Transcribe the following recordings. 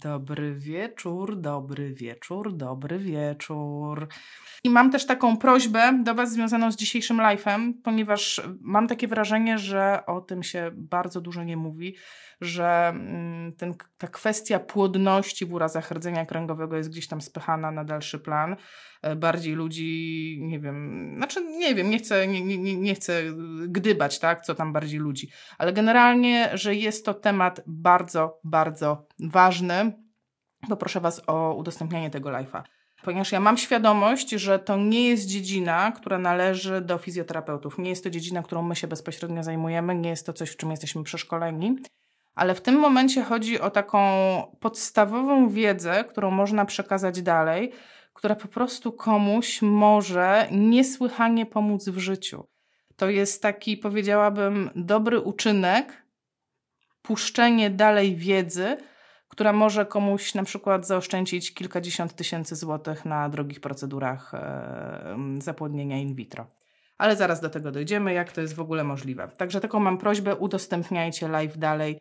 Dobry wieczór, dobry wieczór, dobry wieczór. I mam też taką prośbę do Was związaną z dzisiejszym live'em, ponieważ mam takie wrażenie, że o tym się bardzo dużo nie mówi, że mm, ten, ta kwestia płodności w urazach rdzenia kręgowego jest gdzieś tam spychana na dalszy plan. E, bardziej ludzi, nie wiem, znaczy nie wiem, nie chcę, nie, nie, nie chcę gdybać, tak, co tam bardziej ludzi, ale generalnie, że jest to temat bardzo, bardzo ważny. Poproszę Was o udostępnianie tego live'a ponieważ ja mam świadomość, że to nie jest dziedzina, która należy do fizjoterapeutów. Nie jest to dziedzina, którą my się bezpośrednio zajmujemy, nie jest to coś, w czym jesteśmy przeszkoleni, ale w tym momencie chodzi o taką podstawową wiedzę, którą można przekazać dalej, która po prostu komuś może niesłychanie pomóc w życiu. To jest taki, powiedziałabym, dobry uczynek, puszczenie dalej wiedzy, która może komuś na przykład zaoszczędzić kilkadziesiąt tysięcy złotych na drogich procedurach e, zapłodnienia in vitro. Ale zaraz do tego dojdziemy, jak to jest w ogóle możliwe. Także taką mam prośbę, udostępniajcie live dalej,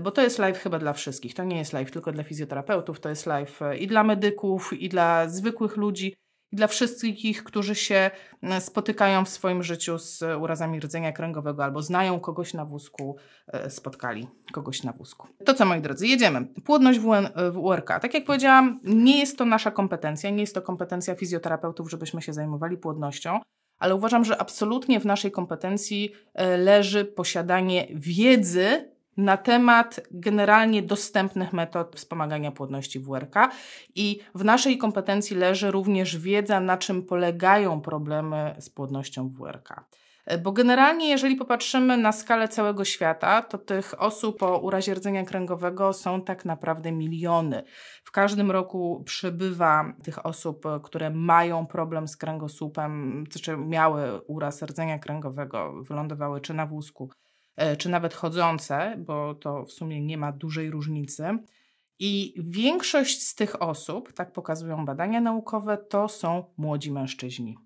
bo to jest live chyba dla wszystkich. To nie jest live tylko dla fizjoterapeutów, to jest live e, i dla medyków, i dla zwykłych ludzi, i dla wszystkich, którzy się e, spotykają w swoim życiu z urazami rdzenia kręgowego albo znają kogoś na wózku, e, spotkali kogoś na wózku. To co, moi drodzy, jedziemy. Płodność w, UN, w URK. Tak jak powiedziałam, nie jest to nasza kompetencja, nie jest to kompetencja fizjoterapeutów, żebyśmy się zajmowali płodnością, ale uważam, że absolutnie w naszej kompetencji e, leży posiadanie wiedzy na temat generalnie dostępnych metod wspomagania płodności w WRK i w naszej kompetencji leży również wiedza, na czym polegają problemy z płodnością w WRK. Bo generalnie, jeżeli popatrzymy na skalę całego świata, to tych osób po urazie rdzenia kręgowego są tak naprawdę miliony. W każdym roku przybywa tych osób, które mają problem z kręgosłupem, czy miały uraz rdzenia kręgowego, wylądowały czy na wózku, E, czy nawet chodzące, bo to w sumie nie ma dużej różnicy. I większość z tych osób, tak pokazują badania naukowe, to są młodzi mężczyźni.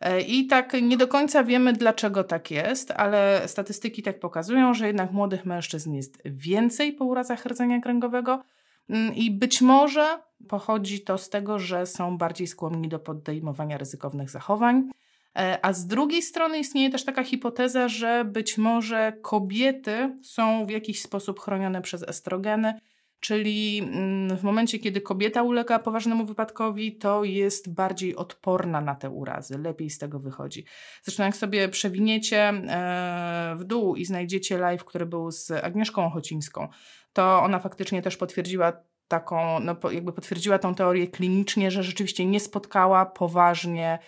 E, I tak nie do końca wiemy, dlaczego tak jest, ale statystyki tak pokazują, że jednak młodych mężczyzn jest więcej po urazach rdzenia kręgowego mm, i być może pochodzi to z tego, że są bardziej skłonni do podejmowania ryzykownych zachowań. E, a z drugiej strony istnieje też taka hipoteza, że być może kobiety są w jakiś sposób chronione przez estrogeny, czyli mm, w momencie, kiedy kobieta ulega poważnemu wypadkowi, to jest bardziej odporna na te urazy, lepiej z tego wychodzi. Zresztą, jak sobie przewiniecie e, w dół i znajdziecie live, który był z Agnieszką Ochocińską, to ona faktycznie też potwierdziła taką, no, jakby potwierdziła tą teorię klinicznie, że rzeczywiście nie spotkała poważnie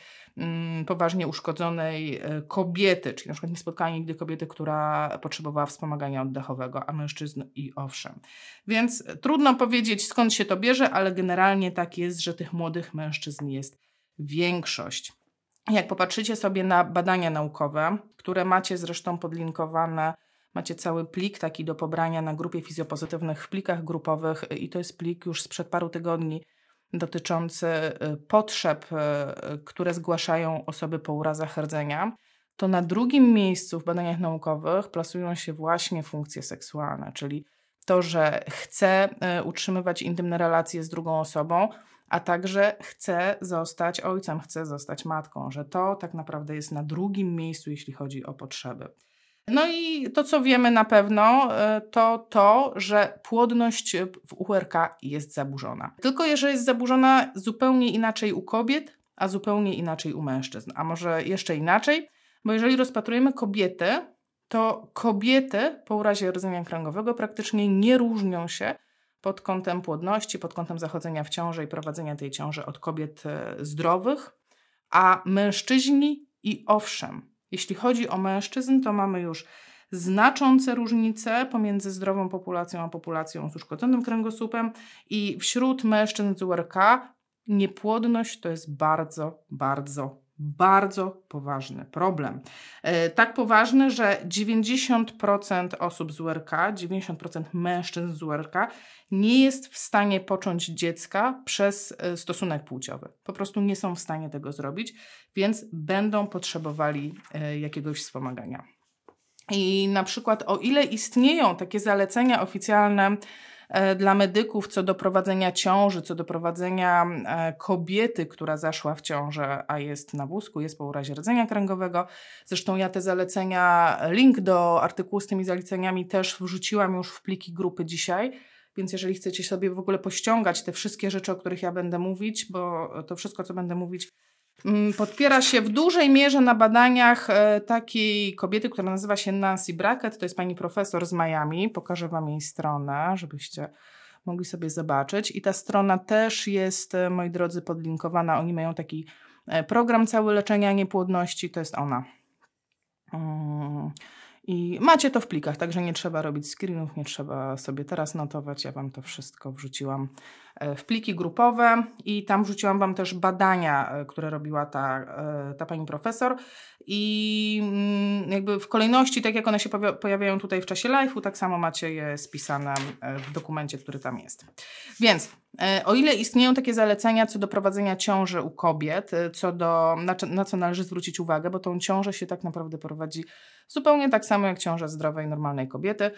poważnie uszkodzonej e, kobiety, czyli na przykład nie spotkała nigdy kobiety, która potrzebowała wspomagania oddechowego, a mężczyzn i owszem. Więc trudno powiedzieć skąd się to bierze, ale generalnie tak jest, że tych młodych mężczyzn jest większość. Jak popatrzycie sobie na badania naukowe, które macie zresztą podlinkowane, macie cały plik taki do pobrania na grupie fizjopozytywnych w plikach grupowych i to jest plik już sprzed paru tygodni, dotyczący y, potrzeb, y, które zgłaszają osoby po urazach rdzenia, to na drugim miejscu w badaniach naukowych plasują się właśnie funkcje seksualne, czyli to, że chce y, utrzymywać intymne relacje z drugą osobą, a także chce zostać ojcem, chce zostać matką, że to tak naprawdę jest na drugim miejscu, jeśli chodzi o potrzeby. No i to, co wiemy na pewno, e, to to, że płodność w URK jest zaburzona. Tylko jeżeli jest zaburzona zupełnie inaczej u kobiet, a zupełnie inaczej u mężczyzn. A może jeszcze inaczej, bo jeżeli rozpatrujemy kobiety, to kobiety po urazie rdzenia kręgowego praktycznie nie różnią się pod kątem płodności, pod kątem zachodzenia w ciąży i prowadzenia tej ciąży od kobiet e, zdrowych, a mężczyźni i owszem, jeśli chodzi o mężczyzn, to mamy już znaczące różnice pomiędzy zdrową populacją a populacją z uszkodzonym kręgosłupem i wśród mężczyzn z URK niepłodność to jest bardzo, bardzo bardzo poważny problem. E, tak poważny, że 90% osób z URK, 90% mężczyzn z URK nie jest w stanie począć dziecka przez e, stosunek płciowy. Po prostu nie są w stanie tego zrobić, więc będą potrzebowali e, jakiegoś wspomagania. I na przykład, o ile istnieją takie zalecenia oficjalne, dla medyków co do prowadzenia ciąży, co do prowadzenia e, kobiety, która zaszła w ciążę, a jest na wózku, jest po urazie rdzenia kręgowego. Zresztą ja te zalecenia, link do artykułu z tymi zaleceniami też wrzuciłam już w pliki grupy dzisiaj. Więc jeżeli chcecie sobie w ogóle pościągać te wszystkie rzeczy, o których ja będę mówić, bo to wszystko, co będę mówić, podpiera się w dużej mierze na badaniach e, takiej kobiety, która nazywa się Nancy Brackett. To jest pani profesor z Miami. Pokażę Wam jej stronę, żebyście mogli sobie zobaczyć. I ta strona też jest, e, moi drodzy, podlinkowana. Oni mają taki e, program cały leczenia niepłodności. To jest ona. Mm. I macie to w plikach, także nie trzeba robić screenów, nie trzeba sobie teraz notować. Ja Wam to wszystko wrzuciłam w pliki grupowe i tam wrzuciłam Wam też badania, e, które robiła ta, e, ta pani profesor i mm, jakby w kolejności, tak jak one się pojawiają tutaj w czasie live'u, tak samo macie je spisane w dokumencie, który tam jest. Więc o ile istnieją takie zalecenia co do prowadzenia ciąży u kobiet, co do, na, na co należy zwrócić uwagę, bo tą ciążę się tak naprawdę prowadzi zupełnie tak samo jak ciąża zdrowej, normalnej kobiety.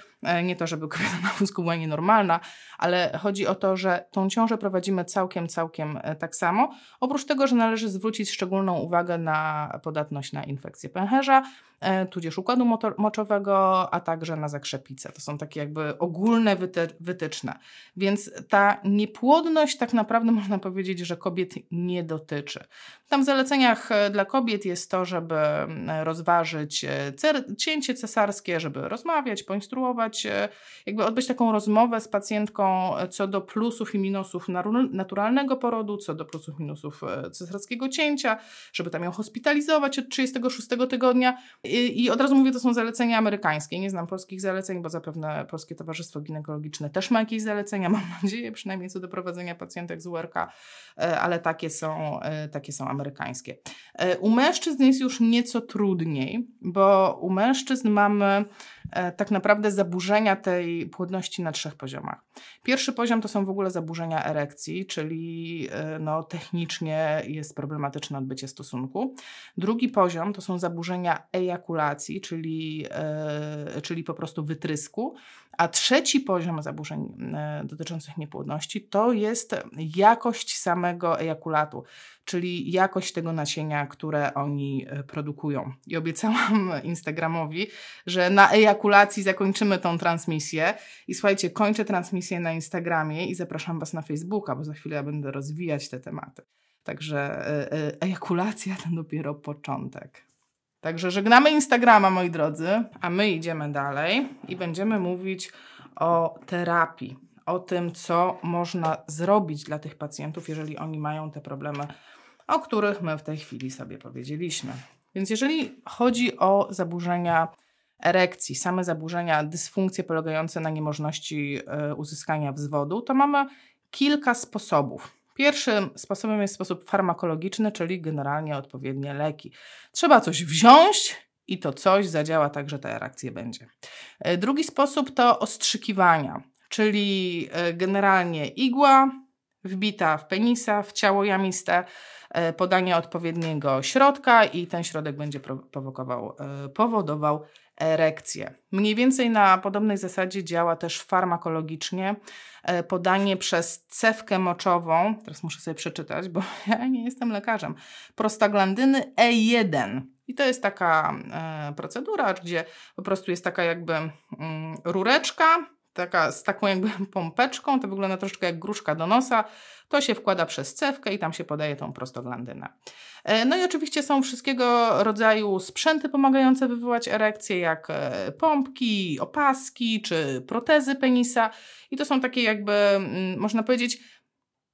Nie to, żeby kobieta na wózku była nienormalna, ale chodzi o to, że tą ciążę prowadzimy całkiem, całkiem e, tak samo. Oprócz tego, że należy zwrócić szczególną uwagę na podatność na infekcję pęcherza, tudzież układu moczowego, a także na zakrzepicę. To są takie jakby ogólne wytyczne. Więc ta niepłodność tak naprawdę można powiedzieć, że kobiet nie dotyczy. Tam w zaleceniach e, dla kobiet jest to, żeby rozważyć e, cięcie cesarskie, żeby rozmawiać, poinstruować, jakby odbyć taką rozmowę z pacjentką co do plusów i minusów naturalnego porodu, co do plusów i minusów cesarskiego cięcia, żeby tam ją hospitalizować od 36 tygodnia i od razu mówię, to są zalecenia amerykańskie. Nie znam polskich zaleceń, bo zapewne Polskie Towarzystwo Ginekologiczne też ma jakieś zalecenia, mam nadzieję, przynajmniej co do prowadzenia pacjentek z URK, e, ale takie są, e, takie są amerykańskie. E, u mężczyzn jest już nieco trudniej, bo u mężczyzn mamy tak naprawdę zaburzenia tej płodności na trzech poziomach. Pierwszy poziom to są w ogóle zaburzenia erekcji, czyli no, technicznie jest problematyczne odbycie stosunku. Drugi poziom to są zaburzenia ejakulacji, czyli, czyli po prostu wytrysku. A trzeci poziom zaburzeń dotyczących niepłodności to jest jakość samego ejakulatu, czyli jakość tego nasienia, które oni e, produkują. I obiecałam Instagramowi, że na ejakulacji zakończymy tą transmisję. I słuchajcie, kończę transmisję na Instagramie i zapraszam Was na Facebooka, bo za chwilę ja będę rozwijać te tematy. Także e, e, ejakulacja to dopiero początek. Także żegnamy Instagrama, moi drodzy, a my idziemy dalej i będziemy mówić o terapii, o tym, co można zrobić dla tych pacjentów, jeżeli oni mają te problemy o których my w tej chwili sobie powiedzieliśmy. Więc jeżeli chodzi o zaburzenia erekcji, same zaburzenia, dysfunkcje polegające na niemożności e, uzyskania wzwodu, to mamy kilka sposobów. Pierwszym sposobem jest sposób farmakologiczny, czyli generalnie odpowiednie leki. Trzeba coś wziąć i to coś zadziała tak, że ta erekcja będzie. E, drugi sposób to ostrzykiwania, czyli e, generalnie igła wbita w penisa, w ciało jamiste, E, podanie odpowiedniego środka i ten środek będzie prowokował, powodował erekcję. Mniej więcej na podobnej zasadzie działa też farmakologicznie e, podanie przez cewkę moczową, teraz muszę sobie przeczytać, bo ja nie jestem lekarzem, prostaglandyny E1. I to jest taka procedura, gdzie po prostu jest taka jakby mm, rureczka, taka, z taką jakby pompeczką, to wygląda troszeczkę jak gruszka do nosa, to się wkłada przez cewkę i tam się podaje tą prostoglandynę. E, no i oczywiście są wszystkiego rodzaju sprzęty pomagające wywołać erekcję, jak e, pompki, opaski czy protezy penisa. I to są takie jakby, mm, można powiedzieć,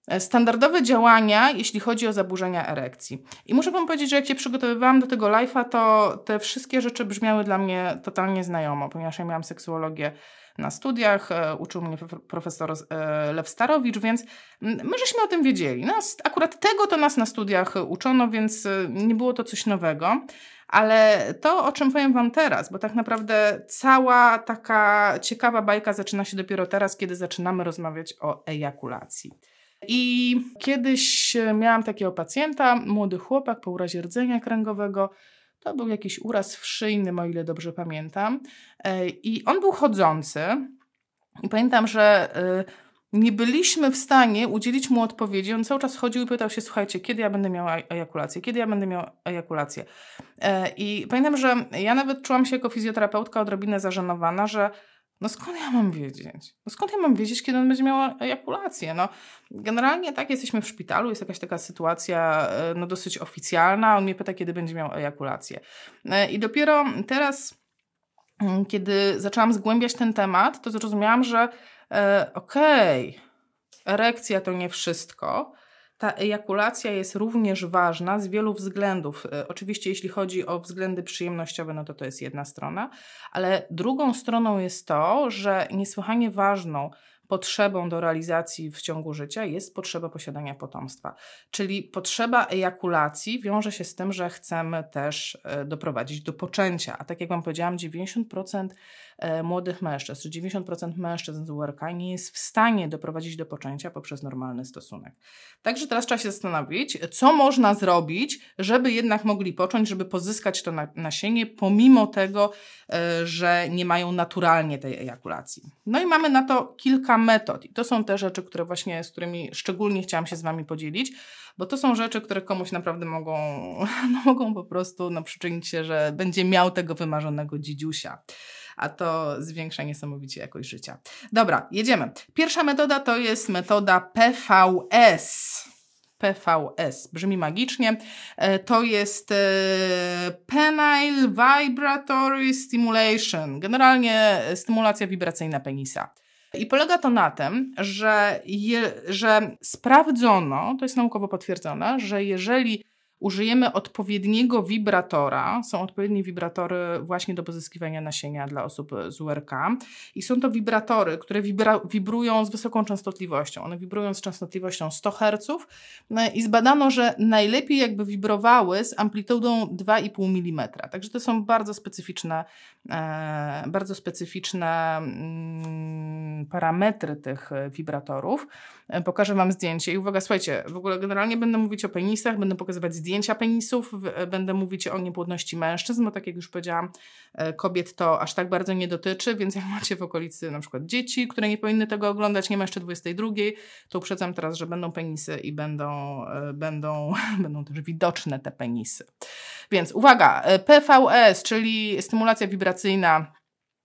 e, standardowe działania, jeśli chodzi o zaburzenia erekcji. I muszę Wam powiedzieć, że jak się przygotowywałam do tego live'a, to te wszystkie rzeczy brzmiały dla mnie totalnie znajomo, ponieważ ja miałam seksuologię na studiach, e, uczył mnie profesor e, Lew Starowicz, więc my żeśmy o tym wiedzieli. Nas, akurat tego to nas na studiach uczono, więc e, nie było to coś nowego. Ale to, o czym powiem Wam teraz, bo tak naprawdę cała taka ciekawa bajka zaczyna się dopiero teraz, kiedy zaczynamy rozmawiać o ejakulacji. I kiedyś miałam takiego pacjenta, młody chłopak po urazie rdzenia kręgowego, to był jakiś uraz wszyjny, o ile dobrze pamiętam. E, I on był chodzący. I pamiętam, że y, nie byliśmy w stanie udzielić mu odpowiedzi. On cały czas chodził i pytał się, słuchajcie, kiedy ja będę miał ejakulację? Kiedy ja będę miał ejakulację? E, I pamiętam, że ja nawet czułam się jako fizjoterapeutka odrobinę zażenowana, że no skąd ja mam wiedzieć? No skąd ja mam wiedzieć, kiedy on będzie miał ejakulację? No, generalnie tak, jesteśmy w szpitalu, jest jakaś taka sytuacja e, no, dosyć oficjalna, on mnie pyta, kiedy będzie miał ejakulację. E, I dopiero teraz, mm, kiedy zaczęłam zgłębiać ten temat, to zrozumiałam, że e, okej, okay, erekcja to nie wszystko, ta ejakulacja jest również ważna z wielu względów. E, oczywiście, jeśli chodzi o względy przyjemnościowe, no to to jest jedna strona, ale drugą stroną jest to, że niesłychanie ważną potrzebą do realizacji w ciągu życia jest potrzeba posiadania potomstwa. Czyli potrzeba ejakulacji wiąże się z tym, że chcemy też e, doprowadzić do poczęcia. A tak jak Wam powiedziałam, 90% e, młodych mężczyzn, czy 90% mężczyzn z URK nie jest w stanie doprowadzić do poczęcia poprzez normalny stosunek. Także teraz trzeba się zastanowić, co można zrobić, żeby jednak mogli począć, żeby pozyskać to nasienie, pomimo tego, e, że nie mają naturalnie tej ejakulacji. No i mamy na to kilka metod. I to są te rzeczy, które właśnie, z którymi szczególnie chciałam się z Wami podzielić, bo to są rzeczy, które komuś naprawdę mogą, no, mogą po prostu no, przyczynić się, że będzie miał tego wymarzonego dzidziusia a to zwiększa niesamowicie jakość życia. Dobra, jedziemy. Pierwsza metoda to jest metoda PVS. PVS. Brzmi magicznie. E, to jest e, Penile Vibratory Stimulation. Generalnie stymulacja wibracyjna penisa. I polega to na tym, że, je, że sprawdzono, to jest naukowo potwierdzone, że jeżeli użyjemy odpowiedniego wibratora. Są odpowiednie wibratory właśnie do pozyskiwania nasienia dla osób z URK. I są to wibratory, które wibra, wibrują z wysoką częstotliwością. One wibrują z częstotliwością 100 Hz no i zbadano, że najlepiej jakby wibrowały z amplitudą 2,5 mm. Także to są bardzo specyficzne, e, bardzo specyficzne mm, parametry tych wibratorów. E, pokażę Wam zdjęcie. I uwaga, słuchajcie, w ogóle generalnie będę mówić o penisach, będę pokazywać zdjęcia penisów, e, będę mówić o niepłodności mężczyzn, bo tak jak już powiedziałam, e, kobiet to aż tak bardzo nie dotyczy, więc jak macie w okolicy na przykład dzieci, które nie powinny tego oglądać, nie ma jeszcze 22, to uprzedzam teraz, że będą penisy i będą, będą, będą też widoczne te penisy. Więc uwaga, PVS, czyli stymulacja wibracyjna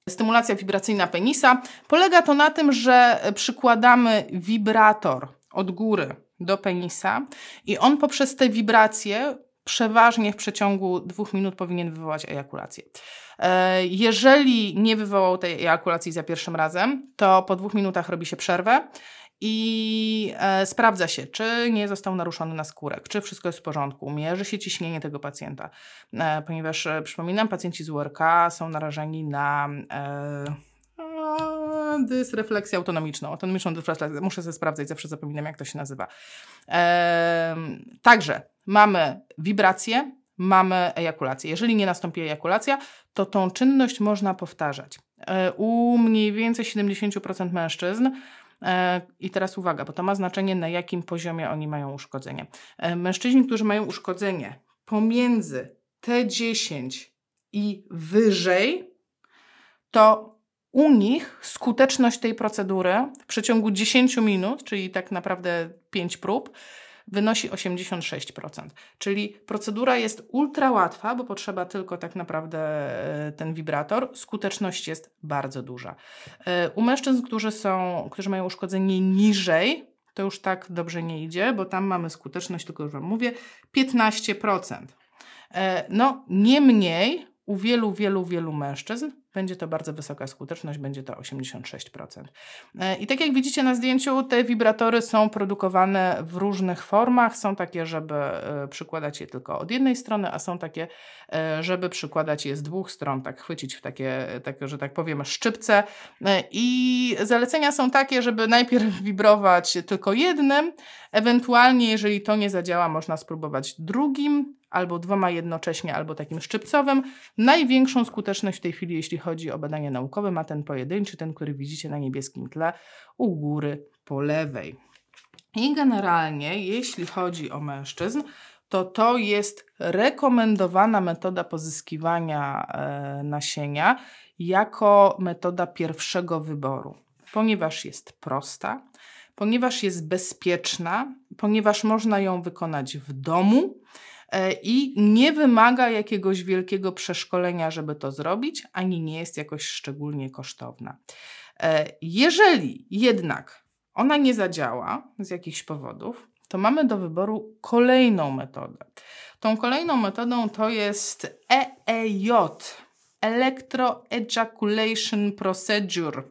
stymulacja wibracyjna penisa. Polega to na tym, że przykładamy wibrator od góry do penisa i on poprzez te wibracje przeważnie w przeciągu dwóch minut powinien wywołać ejakulację. E, jeżeli nie wywołał tej ejakulacji za pierwszym razem, to po dwóch minutach robi się przerwę i e, sprawdza się, czy nie został naruszony naskórek, czy wszystko jest w porządku, mierzy się ciśnienie tego pacjenta, e, ponieważ przypominam, pacjenci z URK są narażeni na dysrefleksję autonomiczną, autonomiczną dysrefleksję, muszę sobie sprawdzać, zawsze zapominam jak to się nazywa. Także mamy wibracje, mamy ejakulację. Jeżeli nie nastąpi ejakulacja, to tą czynność można powtarzać. E, u mniej więcej 70% mężczyzn E, I teraz uwaga, bo to ma znaczenie, na jakim poziomie oni mają uszkodzenie. E, mężczyźni, którzy mają uszkodzenie pomiędzy T10 i wyżej, to u nich skuteczność tej procedury w przeciągu 10 minut, czyli tak naprawdę 5 prób, wynosi 86%. Czyli procedura jest ultra łatwa, bo potrzeba tylko tak naprawdę e, ten wibrator. Skuteczność jest bardzo duża. E, u mężczyzn, którzy, są, którzy mają uszkodzenie niżej, to już tak dobrze nie idzie, bo tam mamy skuteczność, tylko już Wam mówię, 15%. E, no, niemniej u wielu, wielu, wielu mężczyzn będzie to bardzo wysoka skuteczność, będzie to 86%. E, I tak jak widzicie na zdjęciu, te wibratory są produkowane w różnych formach. Są takie, żeby e, przykładać je tylko od jednej strony, a są takie, e, żeby przykładać je z dwóch stron, tak chwycić w takie, takie że tak powiem, szczypce. I zalecenia są takie, żeby najpierw wibrować tylko jednym, ewentualnie, jeżeli to nie zadziała, można spróbować drugim, albo dwoma jednocześnie, albo takim szczypcowym. Największą skuteczność w tej chwili, jeśli chodzi o badania naukowe, ma ten pojedynczy, ten, który widzicie na niebieskim tle u góry po lewej. I generalnie, jeśli chodzi o mężczyzn, to to jest rekomendowana metoda pozyskiwania e, nasienia jako metoda pierwszego wyboru. ponieważ jest prosta, ponieważ jest bezpieczna, ponieważ można ją wykonać w domu i nie wymaga jakiegoś wielkiego przeszkolenia, żeby to zrobić, ani nie jest jakoś szczególnie kosztowna. E, jeżeli jednak ona nie zadziała z jakichś powodów, to mamy do wyboru kolejną metodę. Tą kolejną metodą to jest EEJ, Electroejaculation Procedure,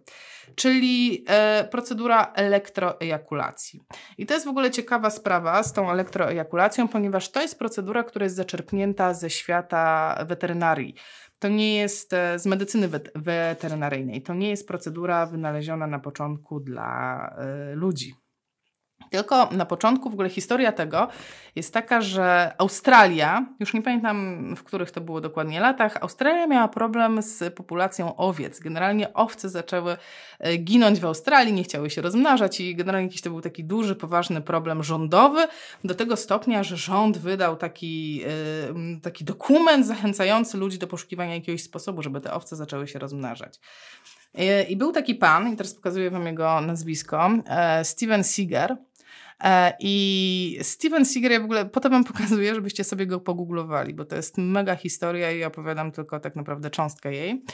czyli e, procedura elektroejakulacji. I to jest w ogóle ciekawa sprawa z tą elektroejakulacją, ponieważ to jest procedura, która jest zaczerpnięta ze świata weterynarii. To nie jest e, z medycyny weterynaryjnej. To nie jest procedura wynaleziona na początku dla y, ludzi. Tylko na początku w ogóle historia tego jest taka, że Australia, już nie pamiętam w których to było dokładnie latach, Australia miała problem z populacją owiec. Generalnie owce zaczęły e, ginąć w Australii, nie chciały się rozmnażać i generalnie jakiś to był taki duży, poważny problem rządowy, do tego stopnia, że rząd wydał taki, e, taki dokument zachęcający ludzi do poszukiwania jakiegoś sposobu, żeby te owce zaczęły się rozmnażać. E, I był taki pan, i teraz pokazuję wam jego nazwisko, Steven Seeger, E, I Steven Seager, ja w ogóle potem wam pokazuję, żebyście sobie go pogooglowali, bo to jest mega historia i opowiadam tylko tak naprawdę cząstkę jej.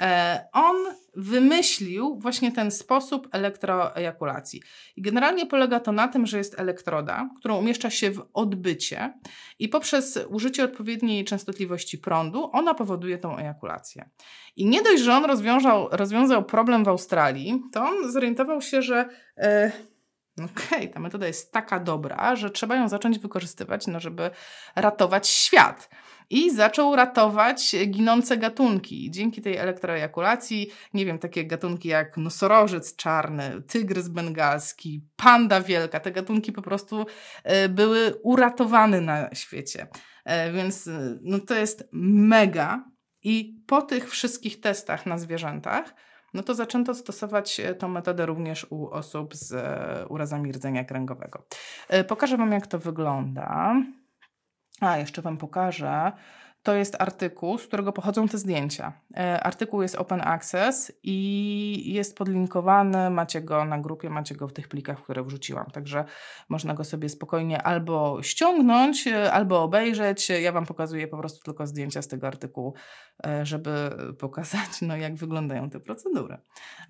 E, on wymyślił właśnie ten sposób elektroejakulacji. I generalnie polega to na tym, że jest elektroda, którą umieszcza się w odbycie i poprzez użycie odpowiedniej częstotliwości prądu ona powoduje tą ejakulację. I nie dość, że on rozwiązał, rozwiązał problem w Australii, to on zorientował się, że... Yy, Okej, okay, ta metoda jest taka dobra, że trzeba ją zacząć wykorzystywać, no, żeby ratować świat. I zaczął ratować ginące gatunki. Dzięki tej elektroejakulacji, nie wiem, takie gatunki jak nosorożec czarny, tygrys bengalski, panda wielka, te gatunki po prostu e, były uratowane na świecie. E, więc e, no, to jest mega. I po tych wszystkich testach na zwierzętach, no to zaczęto stosować e, tą metodę również u osób z e, urazami rdzenia kręgowego. E, pokażę Wam, jak to wygląda. A, jeszcze Wam pokażę to jest artykuł, z którego pochodzą te zdjęcia. E, artykuł jest open access i jest podlinkowany, macie go na grupie, macie go w tych plikach, które wrzuciłam, także można go sobie spokojnie albo ściągnąć, e, albo obejrzeć. Ja Wam pokazuję po prostu tylko zdjęcia z tego artykułu, e, żeby pokazać, no, jak wyglądają te procedury.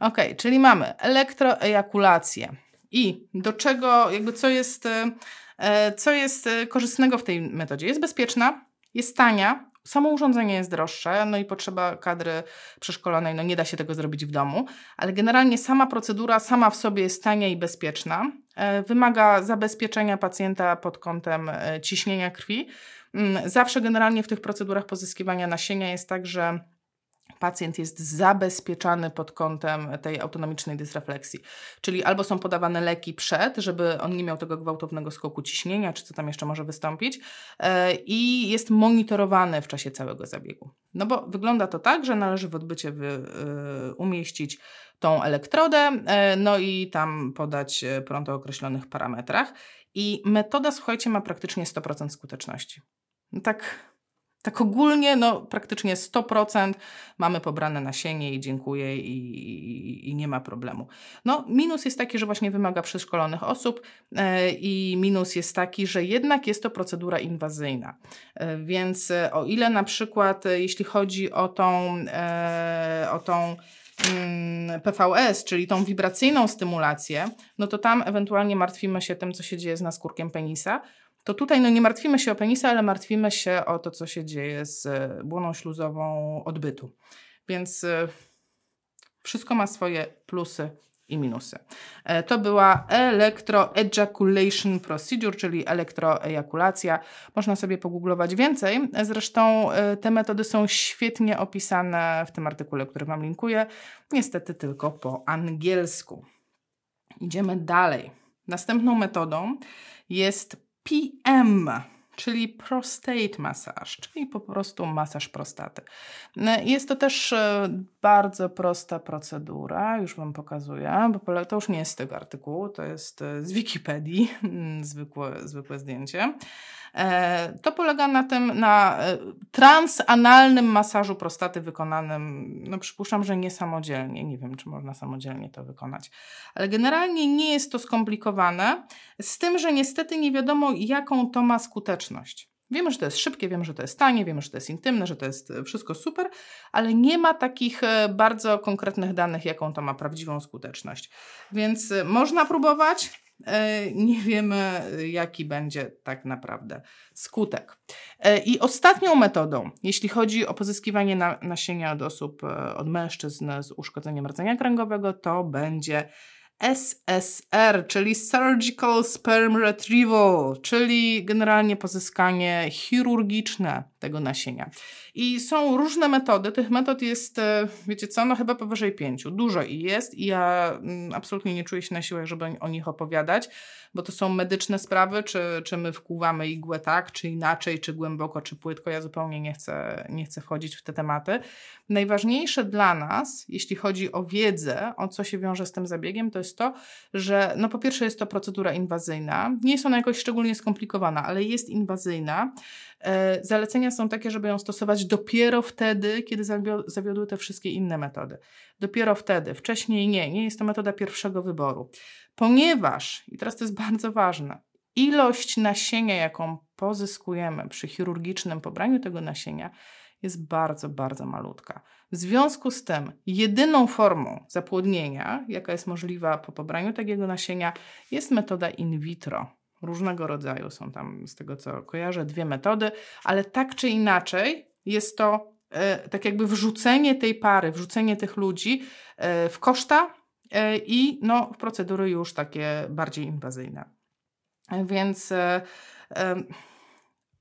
Ok, czyli mamy elektroejakulację i do czego, jakby co jest, co jest korzystnego w tej metodzie. Jest bezpieczna, jest tania, samo urządzenie jest droższe, no i potrzeba kadry przeszkolonej, no nie da się tego zrobić w domu, ale generalnie sama procedura sama w sobie jest tania i bezpieczna. E, wymaga zabezpieczenia pacjenta pod kątem e, ciśnienia krwi. Mm, zawsze generalnie w tych procedurach pozyskiwania nasienia jest tak, że pacjent jest zabezpieczany pod kątem tej autonomicznej dysrefleksji. Czyli albo są podawane leki przed, żeby on nie miał tego gwałtownego skoku ciśnienia, czy co tam jeszcze może wystąpić, e, i jest monitorowany w czasie całego zabiegu. No bo wygląda to tak, że należy w odbycie wy, y, umieścić tą elektrodę, e, no i tam podać prąd o określonych parametrach. I metoda, słuchajcie, ma praktycznie 100% skuteczności. Tak tak ogólnie, no praktycznie 100% mamy pobrane nasienie i dziękuję i, i, i, nie ma problemu. No minus jest taki, że właśnie wymaga przeszkolonych osób e, i minus jest taki, że jednak jest to procedura inwazyjna. E, więc e, o ile na przykład jeśli chodzi o tą, o tą mm, PVS, czyli tą wibracyjną stymulację, no to tam ewentualnie martwimy się tym, co się dzieje z naskórkiem penisa, to tutaj no, nie martwimy się o penisa, ale martwimy się o to, co się dzieje z e, błoną śluzową odbytu. Więc e, wszystko ma swoje plusy i minusy. E, to była electroejaculation procedure, czyli elektroejakulacja. Można sobie pogooglować więcej. Zresztą te metody są świetnie opisane w tym artykule, który Wam linkuję. Niestety tylko po angielsku. Idziemy dalej. Następną metodą jest PM, czyli prostate massage, czyli po prostu masaż prostaty. E, jest to też e, bardzo prosta procedura, już Wam pokazuję, bo to już nie jest z tego artykułu, to jest e, z Wikipedii, zwykłe, zwykłe zdjęcie. To polega na tym, na transanalnym masażu prostaty wykonanym, no przypuszczam, że nie samodzielnie, nie wiem, czy można samodzielnie to wykonać, ale generalnie nie jest to skomplikowane, z tym, że niestety nie wiadomo, jaką to ma skuteczność. Wiemy, że to jest szybkie, wiemy, że to jest tanie, wiemy, że to jest intymne, że to jest e, wszystko super, ale nie ma takich e, bardzo konkretnych danych, jaką to ma prawdziwą skuteczność. Więc e, można próbować, nie wiemy, jaki będzie tak naprawdę skutek. I ostatnią metodą, jeśli chodzi o pozyskiwanie nasienia od osób, od mężczyzn z uszkodzeniem rdzenia kręgowego, to będzie SSR, czyli Surgical Sperm Retrieval, czyli generalnie pozyskanie chirurgiczne tego nasienia. I są różne metody. Tych metod jest, e, wiecie co, no chyba powyżej pięciu. Dużo i jest i ja mm, absolutnie nie czuję się na siłach, żeby o nich opowiadać, bo to są medyczne sprawy, czy, czy my wkłuwamy igłę tak, czy inaczej, czy głęboko, czy płytko. Ja zupełnie nie chcę, nie chcę wchodzić w te tematy. Najważniejsze dla nas, jeśli chodzi o wiedzę, o co się wiąże z tym zabiegiem, to jest to, że no po pierwsze jest to procedura inwazyjna. Nie jest ona jakoś szczególnie skomplikowana, ale jest inwazyjna. E, zalecenia są takie, żeby ją stosować dopiero wtedy, kiedy zawiodły te wszystkie inne metody. Dopiero wtedy, wcześniej nie, nie jest to metoda pierwszego wyboru. Ponieważ, i teraz to jest bardzo ważne, ilość nasienia, jaką pozyskujemy przy chirurgicznym pobraniu tego nasienia, jest bardzo, bardzo malutka. W związku z tym, jedyną formą zapłodnienia, jaka jest możliwa po pobraniu takiego nasienia, jest metoda in vitro różnego rodzaju. Są tam, z tego co kojarzę, dwie metody, ale tak czy inaczej jest to e, tak jakby wrzucenie tej pary, wrzucenie tych ludzi e, w koszta e, i no, w procedury już takie bardziej inwazyjne. Więc e, e,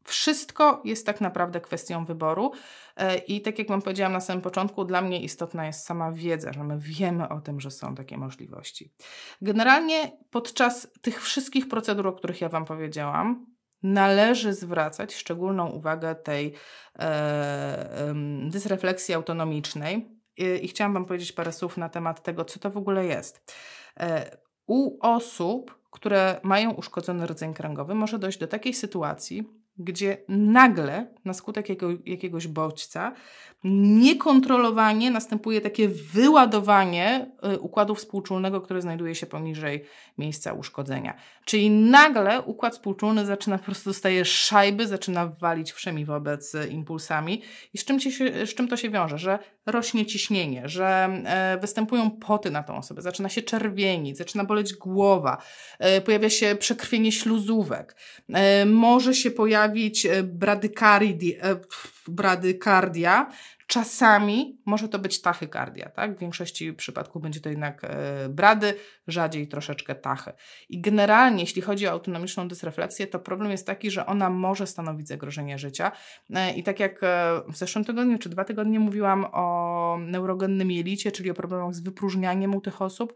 wszystko jest tak naprawdę kwestią wyboru. E, I tak jak Wam powiedziałam na samym początku, dla mnie istotna jest sama wiedza, że my wiemy o tym, że są takie możliwości. Generalnie podczas tych wszystkich procedur, o których ja Wam powiedziałam, należy zwracać szczególną uwagę tej e, dysrefleksji autonomicznej. I, I chciałam Wam powiedzieć parę słów na temat tego, co to w ogóle jest. E, u osób, które mają uszkodzony rdzeń kręgowy, może dojść do takiej sytuacji, gdzie nagle na skutek jakiego, jakiegoś bodźca niekontrolowanie następuje takie wyładowanie y, układu współczulnego, który znajduje się poniżej miejsca uszkodzenia. Czyli nagle układ współczulny zaczyna po prostu dostaje szajby, zaczyna walić wszemi wobec y, impulsami. I z czym, się, z czym to się wiąże? Że rośnie ciśnienie, że e, występują poty na tą osobę, zaczyna się czerwienić, zaczyna boleć głowa, e, pojawia się przekrwienie śluzówek, e, może się pojawić bradykardia, bradykardia Czasami może to być tachykardia, tak? W większości przypadków będzie to jednak e, brady, rzadziej troszeczkę tachy. I generalnie, jeśli chodzi o autonomiczną dysrefleksję, to problem jest taki, że ona może stanowić zagrożenie życia. E, I tak jak e, w zeszłym tygodniu czy dwa tygodnie mówiłam o neurogennym jelicie, czyli o problemach z wypróżnianiem u tych osób,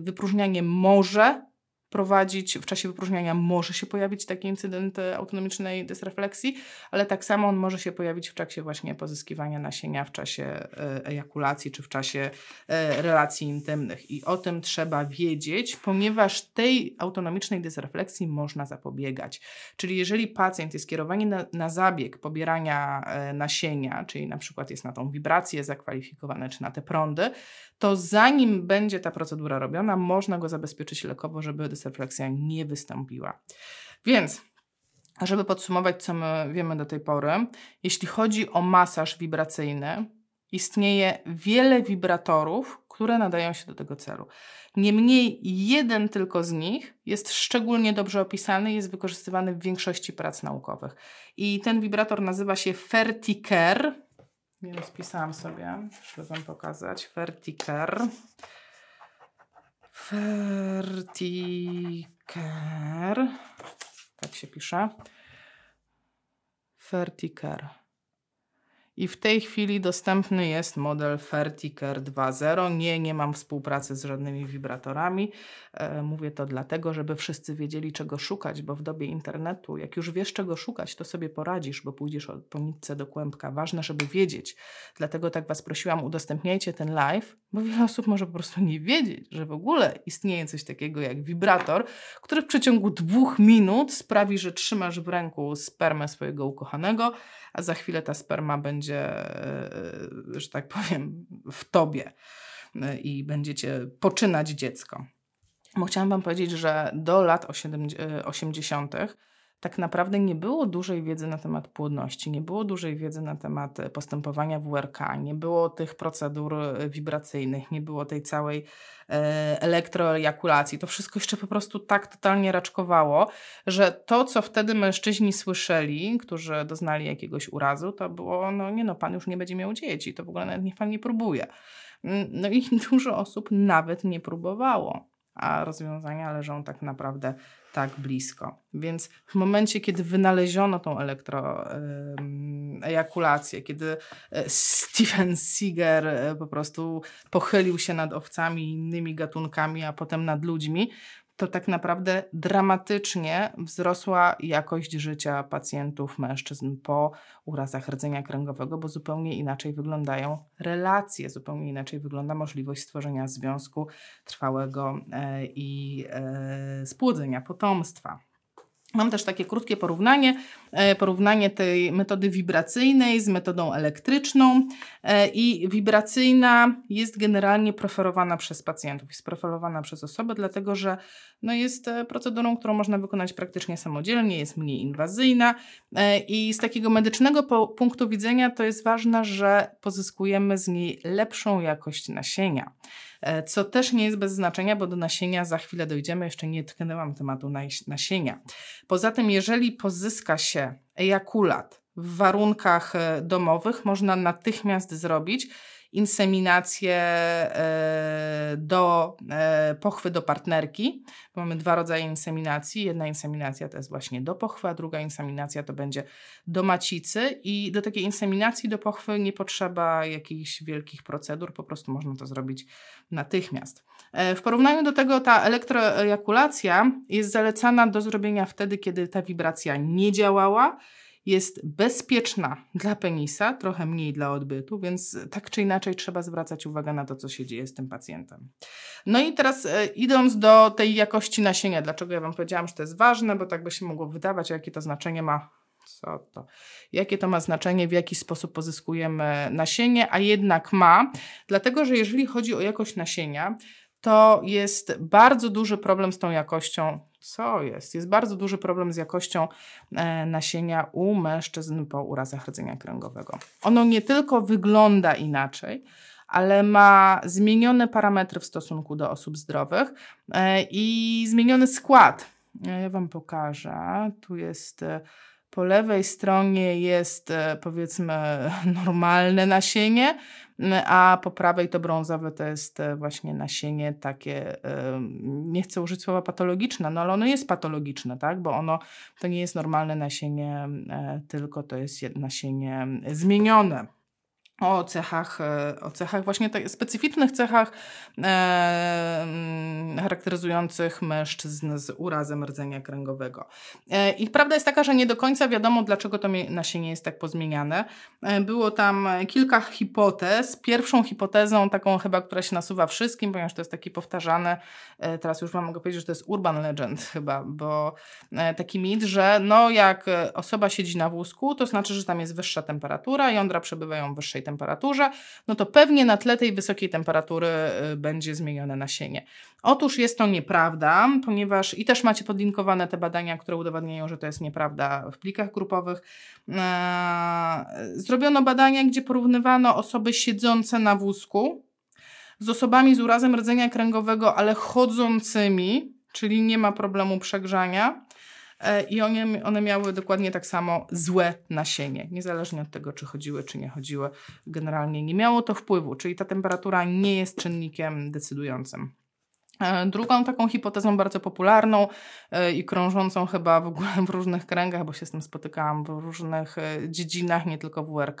wypróżnianie może prowadzić w czasie wypróżniania może się pojawić taki incydent e, autonomicznej dysrefleksji, ale tak samo on może się pojawić w czasie właśnie pozyskiwania nasienia, w czasie e, ejakulacji czy w czasie e, relacji intymnych. I o tym trzeba wiedzieć, ponieważ tej autonomicznej dysrefleksji można zapobiegać. Czyli jeżeli pacjent jest skierowany na, na zabieg pobierania nasienia, czyli na przykład jest na tą wibrację zakwalifikowany czy na te prądy, to zanim będzie ta procedura robiona, można go zabezpieczyć lekowo, żeby dysrefleksja nie wystąpiła. Więc żeby podsumować, co my wiemy do tej pory, jeśli chodzi o masaż wibracyjny, istnieje wiele wibratorów, które nadają się do tego celu. Niemniej jeden tylko z nich jest szczególnie dobrze opisany i jest wykorzystywany w większości prac naukowych. I ten wibrator nazywa się Fertiker nie spisałam sobie, żeby Wam pokazać. Fertiker. Fertiker. Tak się pisze. Fertiker. I w tej chwili dostępny jest model Ferticare 2.0. Nie, nie mam współpracy z żadnymi wibratorami. E, mówię to dlatego, żeby wszyscy wiedzieli, czego szukać, bo w dobie internetu, jak już wiesz, czego szukać, to sobie poradzisz, bo pójdziesz od po nitce do kłębka. Ważne, żeby wiedzieć. Dlatego tak Was prosiłam, udostępniajcie ten live, bo wiele osób może po prostu nie wiedzieć, że w ogóle istnieje coś takiego jak wibrator, który w przeciągu dwóch minut sprawi, że trzymasz w ręku spermę swojego ukochanego, a za chwilę ta sperma będzie, e, że tak powiem, w tobie e, i będziecie poczynać dziecko. Bo chciałam Wam powiedzieć, że do lat 80 tak naprawdę nie było dużej wiedzy na temat płodności, nie było dużej wiedzy na temat postępowania WRK, nie było tych procedur wibracyjnych, nie było tej całej e, elektroejakulacji. To wszystko jeszcze po prostu tak totalnie raczkowało, że to, co wtedy mężczyźni słyszeli, którzy doznali jakiegoś urazu, to było, no nie no, pan już nie będzie miał dzieci, to w ogóle nawet niech pan nie próbuje. Mm, no i dużo osób nawet nie próbowało a rozwiązania leżą tak naprawdę tak blisko. Więc w momencie, kiedy wynaleziono tą elektroejakulację, kiedy e, Steven Seeger e, po prostu pochylił się nad owcami i innymi gatunkami, a potem nad ludźmi, to tak naprawdę dramatycznie wzrosła jakość życia pacjentów, mężczyzn po urazach rdzenia kręgowego, bo zupełnie inaczej wyglądają relacje, zupełnie inaczej wygląda możliwość stworzenia związku trwałego e, i e, spłodzenia potomstwa. Mam też takie krótkie porównanie, e, porównanie tej metody wibracyjnej z metodą elektryczną e, i wibracyjna jest generalnie preferowana przez pacjentów, jest preferowana przez osobę, dlatego że no jest e, procedurą, którą można wykonać praktycznie samodzielnie, jest mniej inwazyjna i z takiego medycznego punktu widzenia to jest ważne, że pozyskujemy z niej lepszą jakość nasienia. E, co też nie jest bez znaczenia, bo do nasienia za chwilę dojdziemy, jeszcze nie tknęłam tematu nasienia. Poza tym, jeżeli pozyska się ejakulat w warunkach e, domowych, można natychmiast zrobić inseminację e, do e, pochwy do partnerki. Mamy dwa rodzaje inseminacji. Jedna inseminacja to jest właśnie do pochwy, a druga inseminacja to będzie do macicy. I do takiej inseminacji do pochwy nie potrzeba jakichś wielkich procedur, po prostu można to zrobić natychmiast. E, w porównaniu do tego ta elektroejakulacja jest zalecana do zrobienia wtedy, kiedy ta wibracja nie działała jest bezpieczna dla penisa, trochę mniej dla odbytu, więc tak czy inaczej trzeba zwracać uwagę na to, co się dzieje z tym pacjentem. No i teraz e, idąc do tej jakości nasienia, dlaczego ja Wam powiedziałam, że to jest ważne, bo tak by się mogło wydawać, jakie to znaczenie ma co to, jakie to ma znaczenie, w jaki sposób pozyskujemy nasienie, a jednak ma, dlatego że jeżeli chodzi o jakość nasienia, to jest bardzo duży problem z tą jakością. Co jest? Jest bardzo duży problem z jakością e, nasienia u mężczyzn po urazach rdzenia kręgowego. Ono nie tylko wygląda inaczej, ale ma zmienione parametry w stosunku do osób zdrowych e, i zmieniony skład. E, ja Wam pokażę. Tu jest po lewej stronie jest powiedzmy normalne nasienie, a po prawej to brązowe to jest e, właśnie nasienie takie, nie chcę użyć słowa patologiczne, no ale ono jest patologiczne, tak, bo ono to nie jest normalne nasienie, e, tylko to jest nasienie zmienione o cechach, e, o cechach właśnie tak, specyficznych cechach e, mm, charakteryzujących mężczyzn z urazem rdzenia kręgowego. E, I prawda jest taka, że nie do końca wiadomo, dlaczego to nasienie jest tak pozmieniane. E, było tam kilka hipotez. Pierwszą hipotezą, taką chyba, która się nasuwa wszystkim, ponieważ to jest taki powtarzane, e, teraz już wam mogę powiedzieć, że to jest urban legend chyba, bo e, taki mit, że no jak osoba siedzi na wózku, to znaczy, że tam jest wyższa temperatura, jądra przebywają w wyższej temperaturze, no to pewnie na tle tej wysokiej temperatury y, będzie zmienione nasienie. Otóż jest to nieprawda, ponieważ i też macie podlinkowane te badania, które udowadniają, że to jest nieprawda w plikach grupowych. Eee, zrobiono badania, gdzie porównywano osoby siedzące na wózku z osobami z urazem rdzenia kręgowego, ale chodzącymi, czyli nie ma problemu przegrzania. E, i one, one miały dokładnie tak samo złe nasienie, niezależnie od tego, czy chodziły, czy nie chodziły. Generalnie nie miało to wpływu, czyli ta temperatura nie jest czynnikiem decydującym. E, drugą taką hipotezą bardzo popularną e, i krążącą chyba w ogóle w różnych kręgach, bo się z tym spotykałam w różnych e, dziedzinach, nie tylko w WRK,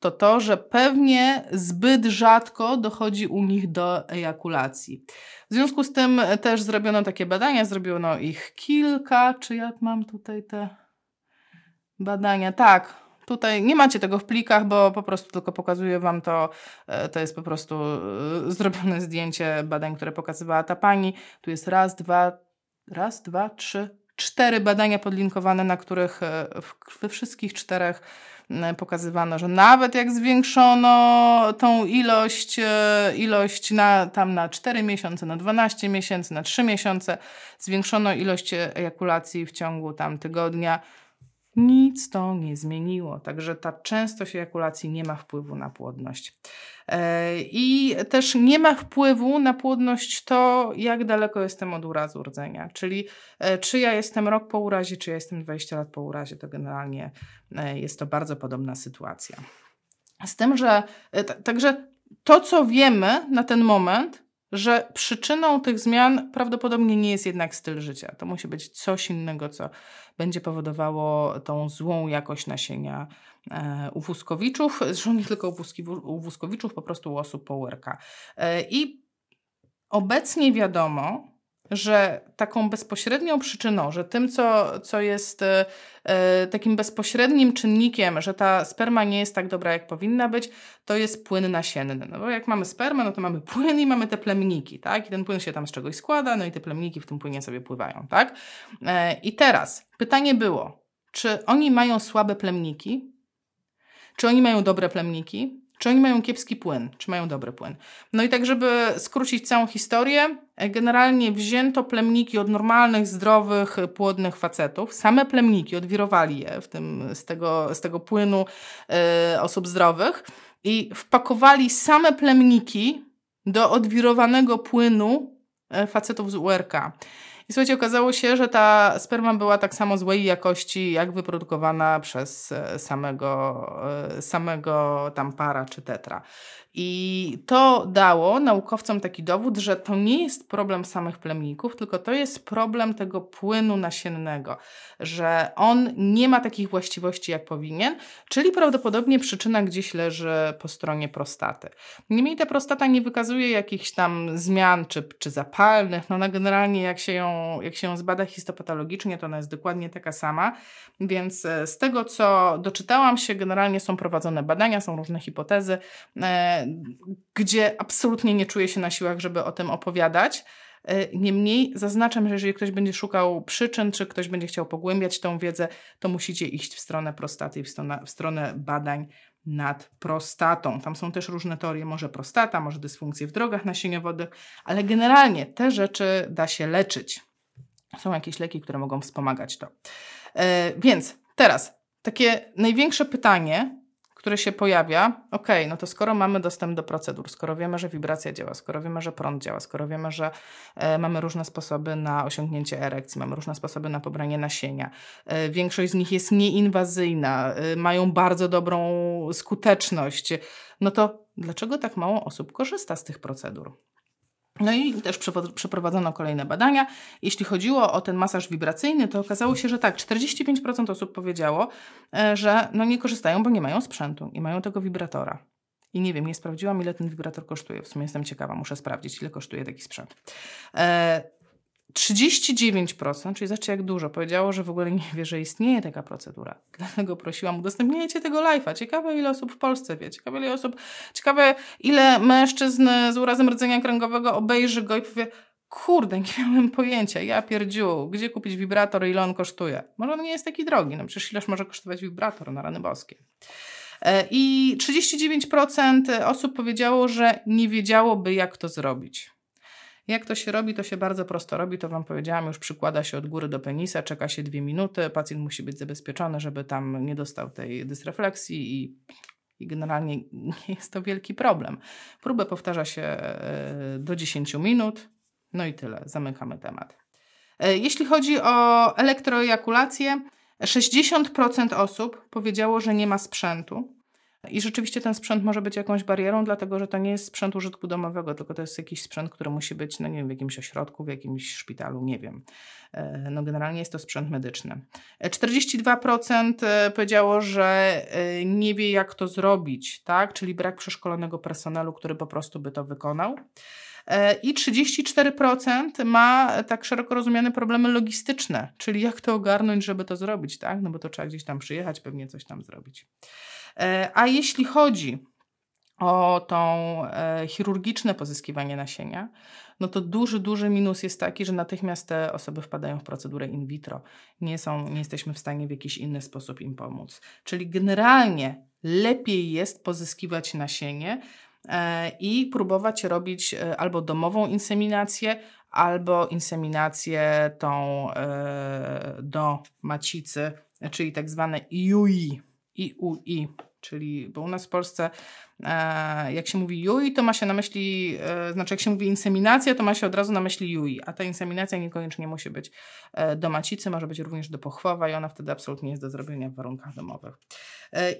to to, że pewnie zbyt rzadko dochodzi u nich do ejakulacji. W związku z tym też zrobiono takie badania, zrobiono ich kilka. Czy ja mam tutaj te badania? Tak, Tutaj nie macie tego w plikach, bo po prostu tylko pokazuję Wam to. E, to jest po prostu e, zrobione zdjęcie badań, które pokazywała ta pani. Tu jest raz, dwa, raz, dwa, trzy, cztery badania podlinkowane, na których e, we wszystkich czterech pokazywano, że nawet jak zwiększono tą ilość, ilość na, tam na 4 miesiące, na 12 miesięcy, na 3 miesiące, zwiększono ilość ejakulacji w ciągu tam tygodnia, nic to nie zmieniło, także ta częstość ejakulacji nie ma wpływu na płodność. E, I też nie ma wpływu na płodność to, jak daleko jestem od urazu rdzenia. Czyli e, czy ja jestem rok po urazie, czy ja jestem 20 lat po urazie, to generalnie e, jest to bardzo podobna sytuacja. Z tym, że także to, co wiemy na ten moment, że przyczyną tych zmian prawdopodobnie nie jest jednak styl życia. To musi być coś innego, co będzie powodowało tą złą jakość nasienia e, u wózkowiczów, zresztą nie tylko u wózkowiczów, po prostu u osób po. E, I obecnie wiadomo, że taką bezpośrednią przyczyną, że tym, co, co jest e, e, takim bezpośrednim czynnikiem, że ta sperma nie jest tak dobra, jak powinna być, to jest płyn nasienny. No bo jak mamy spermę, no to mamy płyn i mamy te plemniki, tak? I ten płyn się tam z czegoś składa, no i te plemniki w tym płynie sobie pływają, tak? E, I teraz pytanie było, czy oni mają słabe plemniki? Czy oni mają dobre plemniki? Czy oni mają kiepski płyn, czy mają dobry płyn. No i tak, żeby skrócić całą historię, e, generalnie wzięto plemniki od normalnych, zdrowych, płodnych facetów. Same plemniki, odwirowali je w tym, z, tego, z tego płynu y, osób zdrowych i wpakowali same plemniki do odwirowanego płynu e, facetów z URK. I słuchajcie, okazało się, że ta sperma była tak samo złej jakości, jak wyprodukowana przez e, samego, e, samego tam para czy tetra. I to dało naukowcom taki dowód, że to nie jest problem samych plemników, tylko to jest problem tego płynu nasiennego, że on nie ma takich właściwości, jak powinien, czyli prawdopodobnie przyczyna gdzieś leży po stronie prostaty. Niemniej ta prostata nie wykazuje jakichś tam zmian czy, czy zapalnych, no ona generalnie jak się, ją, jak się ją zbada histopatologicznie, to ona jest dokładnie taka sama, więc e, z tego, co doczytałam się, generalnie są prowadzone badania, są różne hipotezy, e, gdzie absolutnie nie czuję się na siłach, żeby o tym opowiadać. E, niemniej zaznaczam, że jeżeli ktoś będzie szukał przyczyn, czy ktoś będzie chciał pogłębiać tą wiedzę, to musicie iść w stronę prostaty, w stronę, w stronę badań nad prostatą. Tam są też różne teorie, może prostata, może dysfunkcje w drogach nasieniowodnych, ale generalnie te rzeczy da się leczyć. Są jakieś leki, które mogą wspomagać to. Yy, więc teraz takie największe pytanie, które się pojawia, ok, no to skoro mamy dostęp do procedur, skoro wiemy, że wibracja działa, skoro wiemy, że prąd działa, skoro wiemy, że e, mamy różne sposoby na osiągnięcie erekcji, mamy różne sposoby na pobranie nasienia, e, większość z nich jest nieinwazyjna, e, mają bardzo dobrą skuteczność, no to dlaczego tak mało osób korzysta z tych procedur? No i też przeprowadzono kolejne badania. Jeśli chodziło o ten masaż wibracyjny, to okazało się, że tak, 45% osób powiedziało, e, że no nie korzystają, bo nie mają sprzętu i mają tego wibratora. I nie wiem, nie sprawdziłam, ile ten wibrator kosztuje. W sumie jestem ciekawa, muszę sprawdzić, ile kosztuje taki sprzęt. E, 39%, czyli zobaczcie jak dużo, powiedziało, że w ogóle nie wie, że istnieje taka procedura. Dlatego prosiłam, udostępniajcie tego live'a. Ciekawe ile osób w Polsce wie, ciekawe ile osób, ciekawe ile mężczyzn z urazem rdzenia kręgowego obejrzy go i powie kurde, nie miałem pojęcia, ja pierdziu, gdzie kupić wibrator i ile on kosztuje? Może on nie jest taki drogi, no przecież ileż może kosztować wibrator na rany boskie. E, I 39% osób powiedziało, że nie wiedziałoby jak to zrobić. Jak to się robi, to się bardzo prosto robi, to Wam powiedziałam, już przykłada się od góry do penisa, czeka się dwie minuty, pacjent musi być zabezpieczony, żeby tam nie dostał tej dysrefleksji i, i generalnie nie jest to wielki problem. Próbę powtarza się e, do 10 minut, no i tyle, zamykamy temat. E, jeśli chodzi o elektroejakulację, 60% osób powiedziało, że nie ma sprzętu I rzeczywiście ten sprzęt może być jakąś barierą, dlatego że to nie jest sprzęt użytku domowego, tylko to jest jakiś sprzęt, który musi być, no nie wiem, w jakimś ośrodku, w jakimś szpitalu, nie wiem. E, no generalnie jest to sprzęt medyczny. 42% e, powiedziało, że nie wie jak to zrobić, tak? Czyli brak przeszkolonego personelu, który po prostu by to wykonał. E, i 34% ma tak szeroko rozumiane problemy logistyczne, czyli jak to ogarnąć, żeby to zrobić, tak? No bo to trzeba gdzieś tam przyjechać, pewnie coś tam zrobić. E, a jeśli chodzi o tą e, chirurgiczne pozyskiwanie nasienia, no to duży, duży minus jest taki, że natychmiast te osoby wpadają w procedurę in vitro. Nie, są, nie jesteśmy w stanie w jakiś inny sposób im pomóc. Czyli generalnie lepiej jest pozyskiwać nasienie, E, i próbować robić albo domową inseminację, albo inseminację tą do macicy, czyli tak zwane IUI, IUI, czyli bo u nas w Polsce jak się mówi JUI, to ma się na myśli, e, znaczy jak się mówi inseminacja, to ma się od razu na myśli JUI, a ta inseminacja niekoniecznie musi być e, do macicy, może być również do pochwowa i ona wtedy absolutnie jest do zrobienia w warunkach domowych.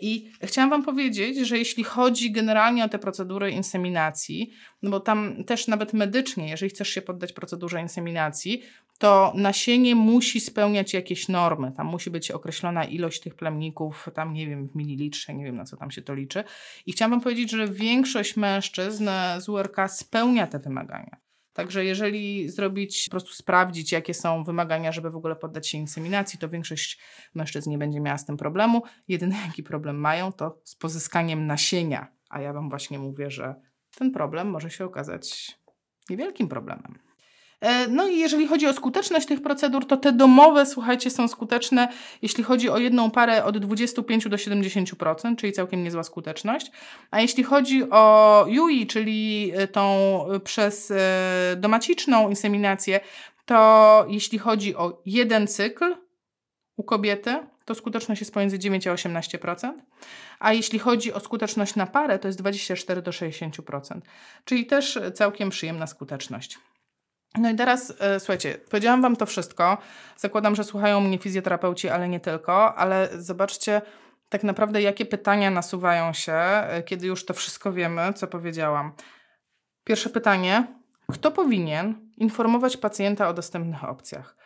I chciałam Wam powiedzieć, że jeśli chodzi generalnie o te procedury inseminacji, no bo tam też nawet medycznie, jeżeli chcesz się poddać procedurze inseminacji, to nasienie musi spełniać jakieś normy. Tam musi być określona ilość tych plemników, tam nie wiem, w mililitrze, nie wiem na co tam się to liczy. I chciałam Wam powiedzieć, że większość mężczyzn z URK spełnia te wymagania. Także jeżeli zrobić, po prostu sprawdzić, jakie są wymagania, żeby w ogóle poddać się inseminacji, to większość mężczyzn nie będzie miała z tym problemu. Jedyny jaki problem mają, to z pozyskaniem nasienia. A ja Wam właśnie mówię, że ten problem może się okazać niewielkim problemem. E, no i jeżeli chodzi o skuteczność tych procedur, to te domowe, słuchajcie, są skuteczne, jeśli chodzi o jedną parę od 25 do 70%, czyli całkiem niezła skuteczność. A jeśli chodzi o UI, czyli e, tą e, przez domaciczną inseminację, to jeśli chodzi o jeden cykl u kobiety, to skuteczność jest pomiędzy 9 a 18%, a jeśli chodzi o skuteczność na parę, to jest 24 do 60%, czyli też całkiem przyjemna skuteczność. No i teraz e, słuchajcie, powiedziałam Wam to wszystko. Zakładam, że słuchają mnie fizjoterapeuci, ale nie tylko, ale zobaczcie tak naprawdę, jakie pytania nasuwają się, e, kiedy już to wszystko wiemy, co powiedziałam. Pierwsze pytanie: kto powinien informować pacjenta o dostępnych opcjach?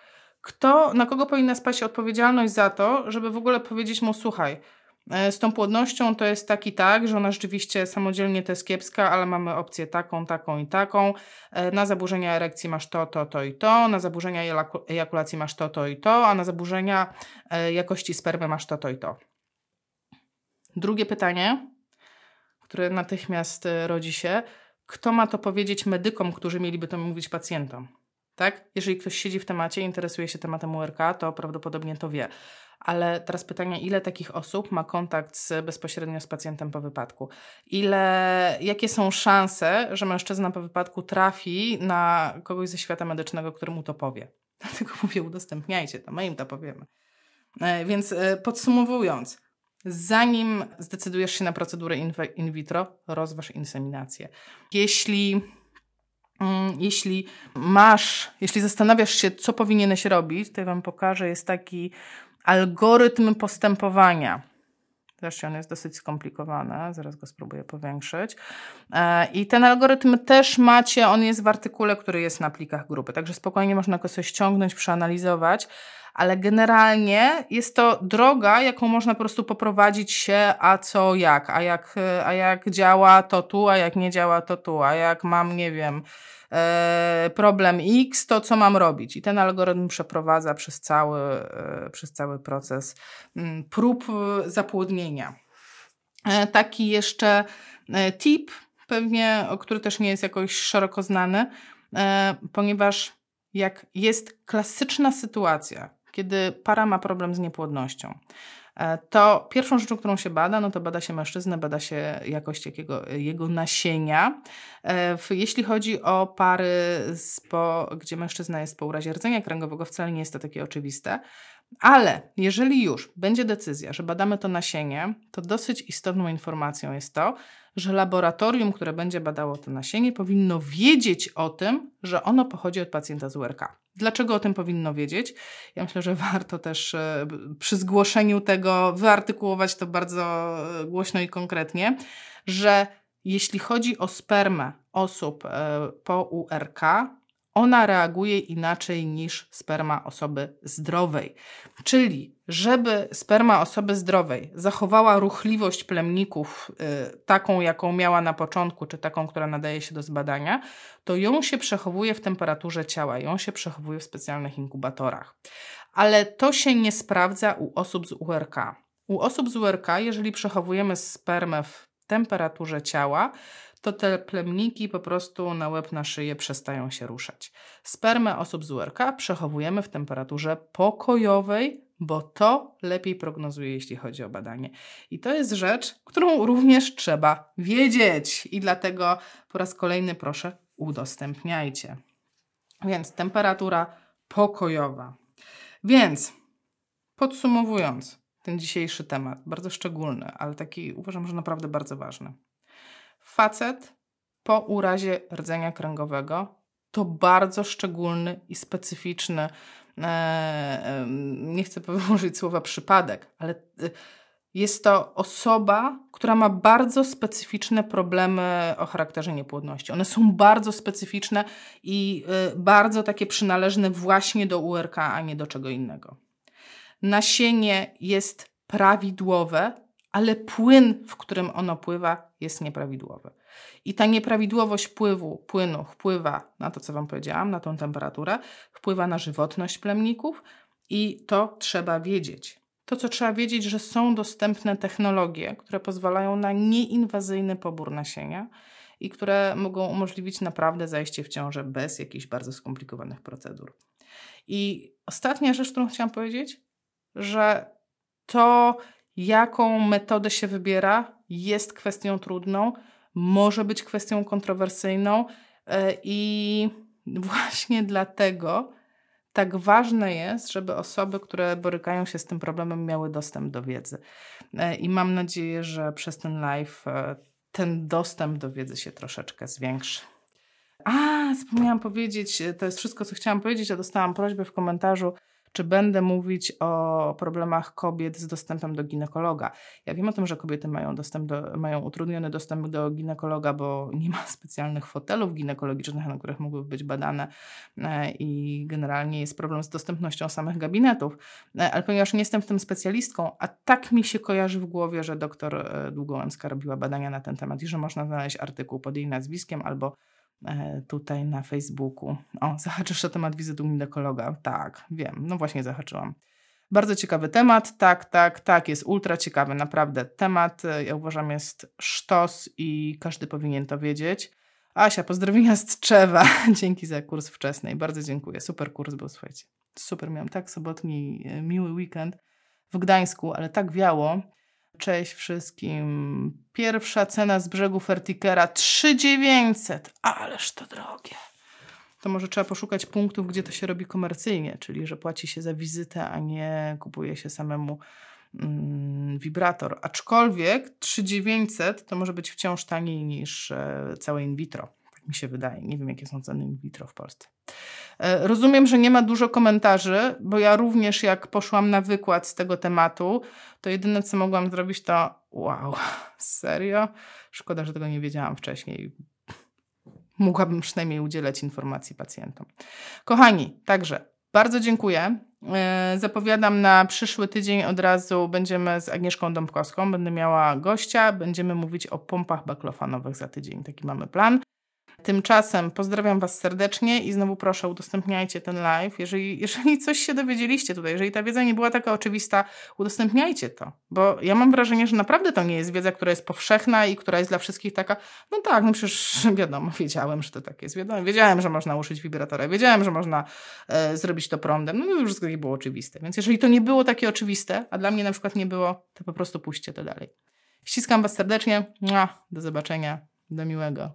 Kto, na kogo powinna spaść odpowiedzialność za to, żeby w ogóle powiedzieć mu: słuchaj, z tą płodnością to jest tak i tak, że ona rzeczywiście samodzielnie to jest kiepska, ale mamy opcję taką, taką i taką. E, na zaburzenia erekcji masz to, to, to i to. Na zaburzenia ejakulacji masz to, to i to. A na zaburzenia e, jakości spermy masz to, to i to. Drugie pytanie, które natychmiast rodzi się. Kto ma to powiedzieć medykom, którzy mieliby to mówić pacjentom? Tak? Jeżeli ktoś siedzi w temacie, interesuje się tematem URK, to prawdopodobnie to wie. Ale teraz pytanie, ile takich osób ma kontakt z, bezpośrednio z pacjentem po wypadku? Ile, jakie są szanse, że mężczyzna po wypadku trafi na kogoś ze świata medycznego, który mu to powie? Dlatego mówię, udostępniajcie to, my im to powiemy. E, więc e, podsumowując, zanim zdecydujesz się na procedurę in vitro, rozważ inseminację. Jeśli mm, jeśli masz, jeśli zastanawiasz się, co powinieneś robić, to ja Wam pokażę, jest taki algorytm postępowania. Zresztą on jest dosyć skomplikowany, zaraz go spróbuję powiększyć. E, I ten algorytm też macie, on jest w artykule, który jest na plikach grupy, także spokojnie można go sobie ściągnąć, przeanalizować, ale generalnie jest to droga, jaką można po prostu poprowadzić się, a co jak, a jak, a jak działa to tu, a jak nie działa to tu, a jak mam, nie wiem, E, problem X, to co mam robić? I ten algorytm przeprowadza przez cały, e, przez cały proces mm, prób e, zapłodnienia. Taki jeszcze tip, pewnie, który też nie jest jakoś szeroko znany, ponieważ jak jest klasyczna sytuacja, kiedy para ma problem z niepłodnością, E, to pierwszą rzeczą, którą się bada, no to bada się mężczyznę, bada się jakość jakiego, jego nasienia. E, jeśli chodzi o pary, po, gdzie mężczyzna jest po urazie rdzenia kręgowego, wcale nie jest to takie oczywiste. Ale jeżeli już będzie decyzja, że badamy to nasienie, to dosyć istotną informacją jest to, że laboratorium, które będzie badało to nasienie, powinno wiedzieć o tym, że ono pochodzi od pacjenta z URK. Dlaczego o tym powinno wiedzieć? Ja myślę, że warto też e, przy zgłoszeniu tego wyartykułować to bardzo e, głośno i konkretnie, że jeśli chodzi o spermę osób e, po URK, ona reaguje inaczej niż sperma osoby zdrowej. Czyli, żeby sperma osoby zdrowej zachowała ruchliwość plemników, y, taką jaką miała na początku, czy taką, która nadaje się do zbadania, to ją się przechowuje w temperaturze ciała, ją się przechowuje w specjalnych inkubatorach. Ale to się nie sprawdza u osób z URK. U osób z URK, jeżeli przechowujemy spermę w temperaturze ciała, to te plemniki po prostu na łeb, na szyję przestają się ruszać. Spermę osób z URK przechowujemy w temperaturze pokojowej, bo to lepiej prognozuje, jeśli chodzi o badanie. I to jest rzecz, którą również trzeba wiedzieć. I dlatego po raz kolejny proszę, udostępniajcie. Więc temperatura pokojowa. Więc podsumowując ten dzisiejszy temat, bardzo szczególny, ale taki uważam, że naprawdę bardzo ważny. Facet po urazie rdzenia kręgowego to bardzo szczególny i specyficzny, e, nie chcę użyć słowa przypadek, ale e, jest to osoba, która ma bardzo specyficzne problemy o charakterze niepłodności. One są bardzo specyficzne i e, bardzo takie przynależne właśnie do URK, a nie do czego innego. Nasienie jest prawidłowe, ale płyn, w którym ono pływa, jest nieprawidłowy. I ta nieprawidłowość pływu, płynu wpływa na to, co Wam powiedziałam, na tą temperaturę, wpływa na żywotność plemników i to trzeba wiedzieć. To, co trzeba wiedzieć, że są dostępne technologie, które pozwalają na nieinwazyjny pobór nasienia i które mogą umożliwić naprawdę zajście w ciążę bez jakichś bardzo skomplikowanych procedur. I ostatnia rzecz, którą chciałam powiedzieć, że to jaką metodę się wybiera, jest kwestią trudną, może być kwestią kontrowersyjną e, i właśnie dlatego tak ważne jest, żeby osoby, które borykają się z tym problemem, miały dostęp do wiedzy. E, I mam nadzieję, że przez ten live e, ten dostęp do wiedzy się troszeczkę zwiększy. A, zapomniałam powiedzieć, to jest wszystko, co chciałam powiedzieć, a dostałam prośbę w komentarzu czy będę mówić o problemach kobiet z dostępem do ginekologa. Ja wiem o tym, że kobiety mają, dostęp do, mają utrudniony dostęp do ginekologa, bo nie ma specjalnych fotelów ginekologicznych, na których mogłyby być badane e, i generalnie jest problem z dostępnością samych gabinetów. E, ale ponieważ nie jestem w tym specjalistką, a tak mi się kojarzy w głowie, że doktor e, Długołęcka robiła badania na ten temat i że można znaleźć artykuł pod jej nazwiskiem albo tutaj na Facebooku. O, zahaczysz o temat wizyty u ginekologa. Tak, wiem, no właśnie zahaczyłam. Bardzo ciekawy temat, tak, tak, tak, jest ultra ciekawy, naprawdę. Temat, e, ja uważam, jest sztos i każdy powinien to wiedzieć. Asia, pozdrowienia z Tczewa. Dzięki za kurs wczesny. Bardzo dziękuję. Super kurs był, słuchajcie. Super, miałam tak sobotni, e, miły weekend w Gdańsku, ale tak wiało. Cześć wszystkim. Pierwsza cena z brzegu Fertikera 3900. Ależ to drogie. To może trzeba poszukać punktów, gdzie to się robi komercyjnie, czyli że płaci się za wizytę, a nie kupuje się samemu mm, wibrator. Aczkolwiek 3900 to może być wciąż taniej niż e, całe in vitro mi się wydaje. Nie wiem, jakie są ceny in vitro w Polsce. E, rozumiem, że nie ma dużo komentarzy, bo ja również jak poszłam na wykład z tego tematu, to jedyne co mogłam zrobić to wow, serio? Szkoda, że tego nie wiedziałam wcześniej. Mogłabym przynajmniej udzielać informacji pacjentom. Kochani, także bardzo dziękuję. E, zapowiadam na przyszły tydzień od razu będziemy z Agnieszką Dąbkowską. Będę miała gościa, będziemy mówić o pompach baklofanowych za tydzień. Taki mamy plan. Tymczasem pozdrawiam Was serdecznie i znowu proszę udostępniajcie ten live. Jeżeli, jeżeli coś się dowiedzieliście tutaj, jeżeli ta wiedza nie była taka oczywista, udostępniajcie to, bo ja mam wrażenie, że naprawdę to nie jest wiedza, która jest powszechna i która jest dla wszystkich taka, no tak, no przecież wiadomo, wiedziałem, że to tak jest, wiadomo, wiedziałem, że można użyć wibratora, wiedziałem, że można e, zrobić to prądem, no to wszystko nie było oczywiste, więc jeżeli to nie było takie oczywiste, a dla mnie na przykład nie było, to po prostu puśćcie to dalej. Ściskam Was serdecznie, do zobaczenia, do miłego.